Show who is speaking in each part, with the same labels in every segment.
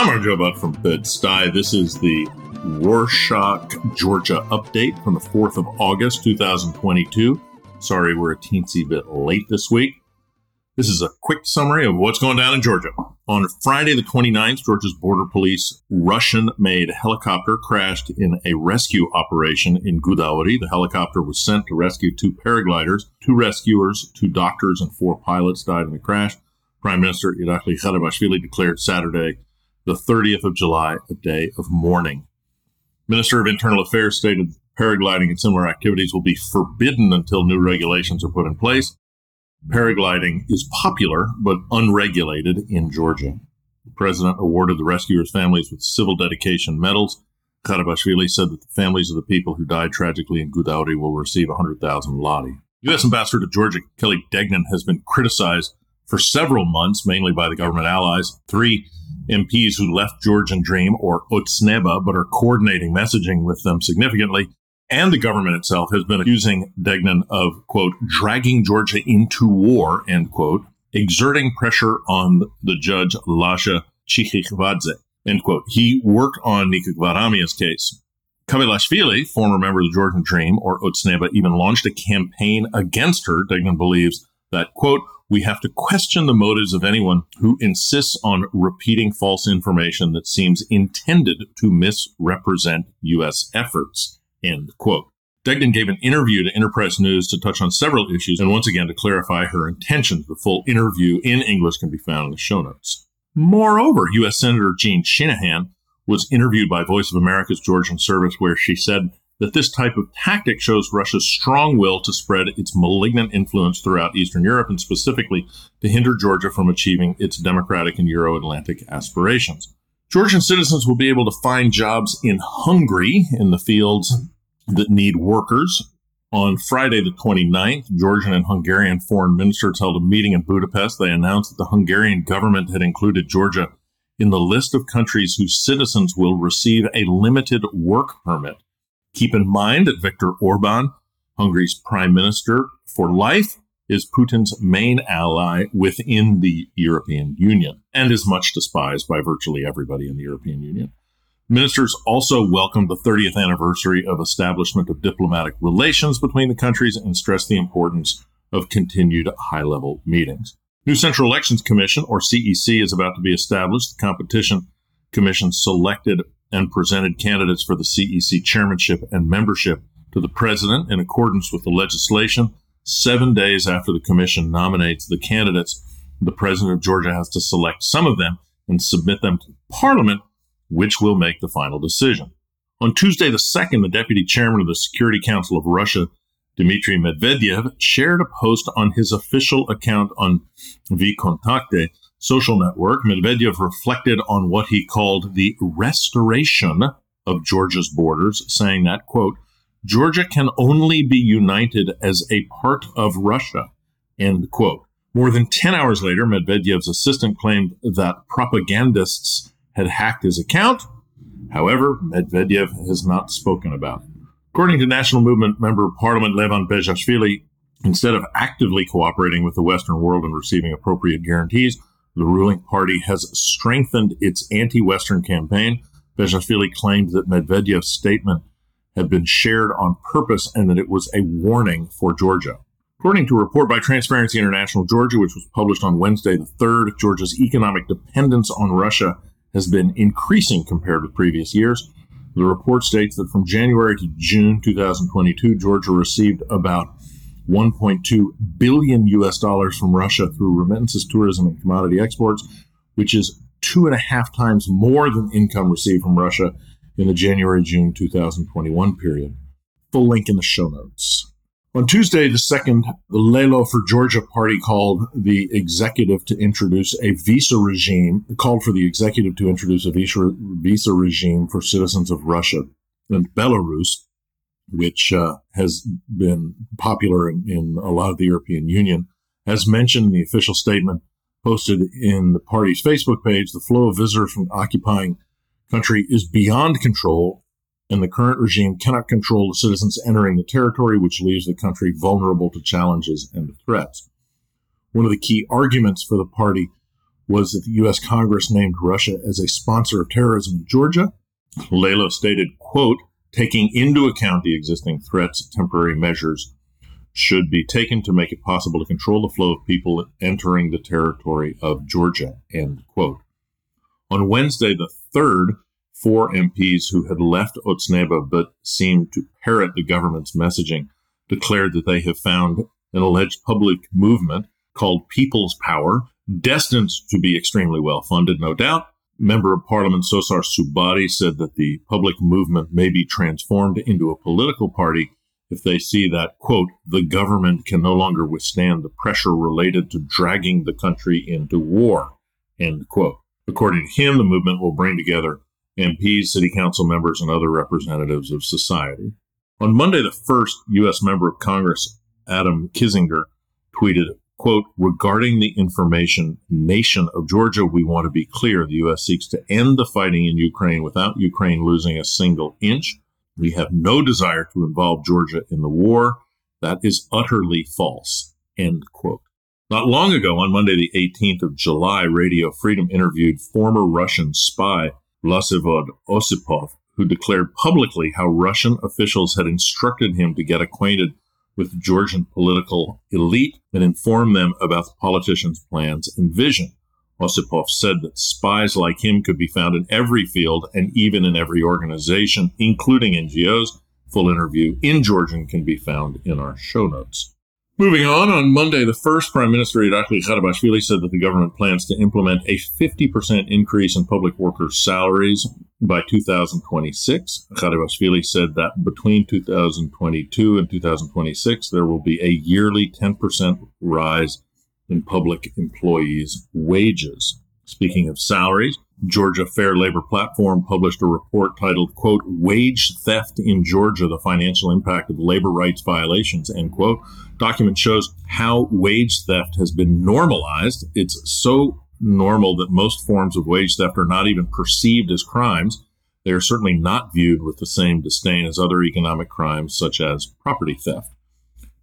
Speaker 1: I'm Mark Butt from Bed-Stuy. This is the Rorschach, Georgia update from the 4th of August, 2022. Sorry, we're a teensy bit late this week. This is a quick summary of what's going down in Georgia. On Friday, the 29th, Georgia's Border Police Russian made helicopter crashed in a rescue operation in Gudauri. The helicopter was sent to rescue two paragliders. Two rescuers, two doctors, and four pilots died in the crash. Prime Minister Irakli Garibashvili declared Saturday the 30th of July, a day of mourning. Minister of Internal Affairs stated paragliding and similar activities will be forbidden until new regulations are put in place. Paragliding is popular but unregulated in Georgia. The president awarded the rescuers' families with civil dedication medals. Garibashvili said that the families of the people who died tragically in Gudauri will receive 100,000 lari. U.S. Ambassador to Georgia Kelly Degnan has been criticized for several months, mainly by the government allies. Three MPs who left Georgian Dream or Otsneba, but are coordinating messaging with them significantly. And the government itself has been accusing Degnan of, quote, dragging Georgia into war, end quote, exerting pressure on the judge Lasha Chikhikvadze, end quote. He worked on Nika Gvaramia's case. Kavelashvili, former member of the Georgian Dream, or Otsneba, even launched a campaign against her. Degnan believes that, quote, we have to question the motives of anyone who insists on repeating false information that seems intended to misrepresent U.S. efforts. End quote. Degnan gave an interview to Interpress News to touch on several issues and once again to clarify her intentions. The full interview in English can be found in the show notes. Moreover, U.S. Senator Jeanne Shaheen was interviewed by Voice of America's Georgian service where she said that this type of tactic shows Russia's strong will to spread its malignant influence throughout Eastern Europe and specifically to hinder Georgia from achieving its democratic and Euro Atlantic aspirations. Georgian citizens will be able to find jobs in Hungary in the fields that need workers. On Friday, the 29th, Georgian and Hungarian foreign ministers held a meeting in Budapest. They announced that the Hungarian government had included Georgia in the list of countries whose citizens will receive a limited work permit. Keep in mind that Viktor Orban, Hungary's prime minister for life, is Putin's main ally within the European Union and is much despised by virtually everybody in the European Union. Ministers also welcomed the 30th anniversary of establishment of diplomatic relations between the countries and stressed the importance of continued high level meetings. New Central Elections Commission, or CEC, is about to be established. The Competition Commission selected and presented candidates for the CEC chairmanship and membership to the president in accordance with the legislation. Seven days after the commission nominates the candidates, the president of Georgia has to select some of them and submit them to Parliament, which will make the final decision. On Tuesday the 2nd, the deputy chairman of the Security Council of Russia, Dmitry Medvedev, shared a post on his official account on VKontakte social network, Medvedev reflected on what he called the restoration of Georgia's borders, saying that, quote, Georgia can only be united as a part of Russia, end quote. More than 10 hours later, Medvedev's assistant claimed that propagandists had hacked his account. However, Medvedev has not spoken about it. According to National Movement member of Parliament Levan Bezhashvili, instead of actively cooperating with the Western world and receiving appropriate guarantees, the ruling party has strengthened its anti Western campaign. Bezhashvili claimed that Medvedev's statement had been shared on purpose and that it was a warning for Georgia. According to a report by Transparency International Georgia, which was published on Wednesday the 3rd, Georgia's economic dependence on Russia has been increasing compared with previous years. The report states that from January to June 2022, Georgia received about 1.2 billion US dollars from Russia through remittances, tourism, and commodity exports, which is two and a half times more than income received from Russia in the January June 2021 period. Full link in the show notes. On Tuesday, the second, the Lelo for Georgia party called the executive to introduce a visa regime, called for the executive to introduce a visa, visa regime for citizens of Russia and Belarus which uh, has been popular in, in, a lot of the European Union, as mentioned in the official statement posted in the party's Facebook page, the flow of visitors from occupying country is beyond control, and the current regime cannot control the citizens entering the territory, which leaves the country vulnerable to challenges and threats. One of the key arguments for the party was that the U.S. Congress named Russia as a sponsor of terrorism in Georgia. Lelo stated, quote, taking into account the existing threats, temporary measures should be taken to make it possible to control the flow of people entering the territory of Georgia, end quote. On Wednesday, the 3rd, four MPs who had left Otsneba but seemed to parrot the government's messaging declared that they have found an alleged public movement called People's Power, destined to be extremely well funded, no doubt. Member of Parliament Sozar Subari said that the public movement may be transformed into a political party if they see that, quote, the government can no longer withstand the pressure related to dragging the country into war, end quote. According to him, the movement will bring together MPs, city council members, and other representatives of society. On Monday, the first U.S. member of Congress, Adam Kinzinger, tweeted, quote, regarding the information nation of Georgia, we want to be clear. The U.S. seeks to end the fighting in Ukraine without Ukraine losing a single inch. We have no desire to involve Georgia in the war. That is utterly false, end quote. Not long ago, on Monday, the 18th of July, Radio Freedom interviewed former Russian spy Vlasivod Osipov, who declared publicly how Russian officials had instructed him to get acquainted with the Georgian political elite and inform them about the politicians' plans and vision. Osipov said that spies like him could be found in every field and even in every organization, including NGOs. Full interview in Georgian can be found in our show notes. Moving on, on Monday, the first Prime Minister Irakli Garibashvili said that the government plans to implement a 50% increase in public workers' salaries by 2026. Garibashvili said that between 2022 and 2026, there will be a yearly 10% rise in public employees' wages. Speaking of salaries, Georgia Fair Labor Platform published a report titled, quote, Wage Theft in Georgia, the Financial Impact of Labor Rights Violations, end quote. Document shows how wage theft has been normalized. It's so normal that most forms of wage theft are not even perceived as crimes. They are certainly not viewed with the same disdain as other economic crimes, such as property theft.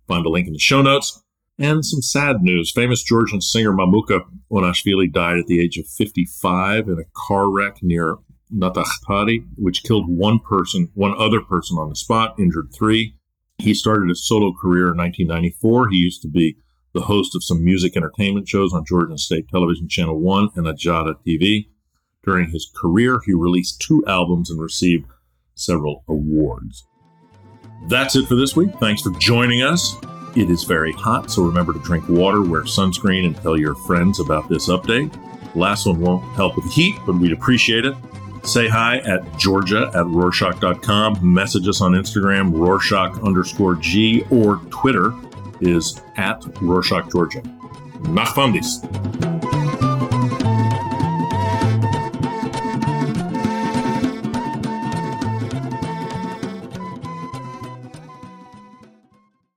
Speaker 1: Find a link in the show notes. And some sad news. Famous Georgian singer Mamuka Onashvili died at the age of 55 in a car wreck near Natakhtari, which killed one person, one other person on the spot, injured three. He started his solo career in 1994. He used to be the host of some music entertainment shows on Georgia State Television Channel 1 and Ajara TV. During his career, he released two albums and received several awards. That's it for this week. Thanks for joining us. It is very hot, so remember to drink water, wear sunscreen, and tell your friends about this update. Last one won't help with the heat, but we'd appreciate it. Say hi at georgia at rorschach.com. Message us on Instagram, rorschach underscore G, or Twitter is at Rorschach Georgia. Nachfandis.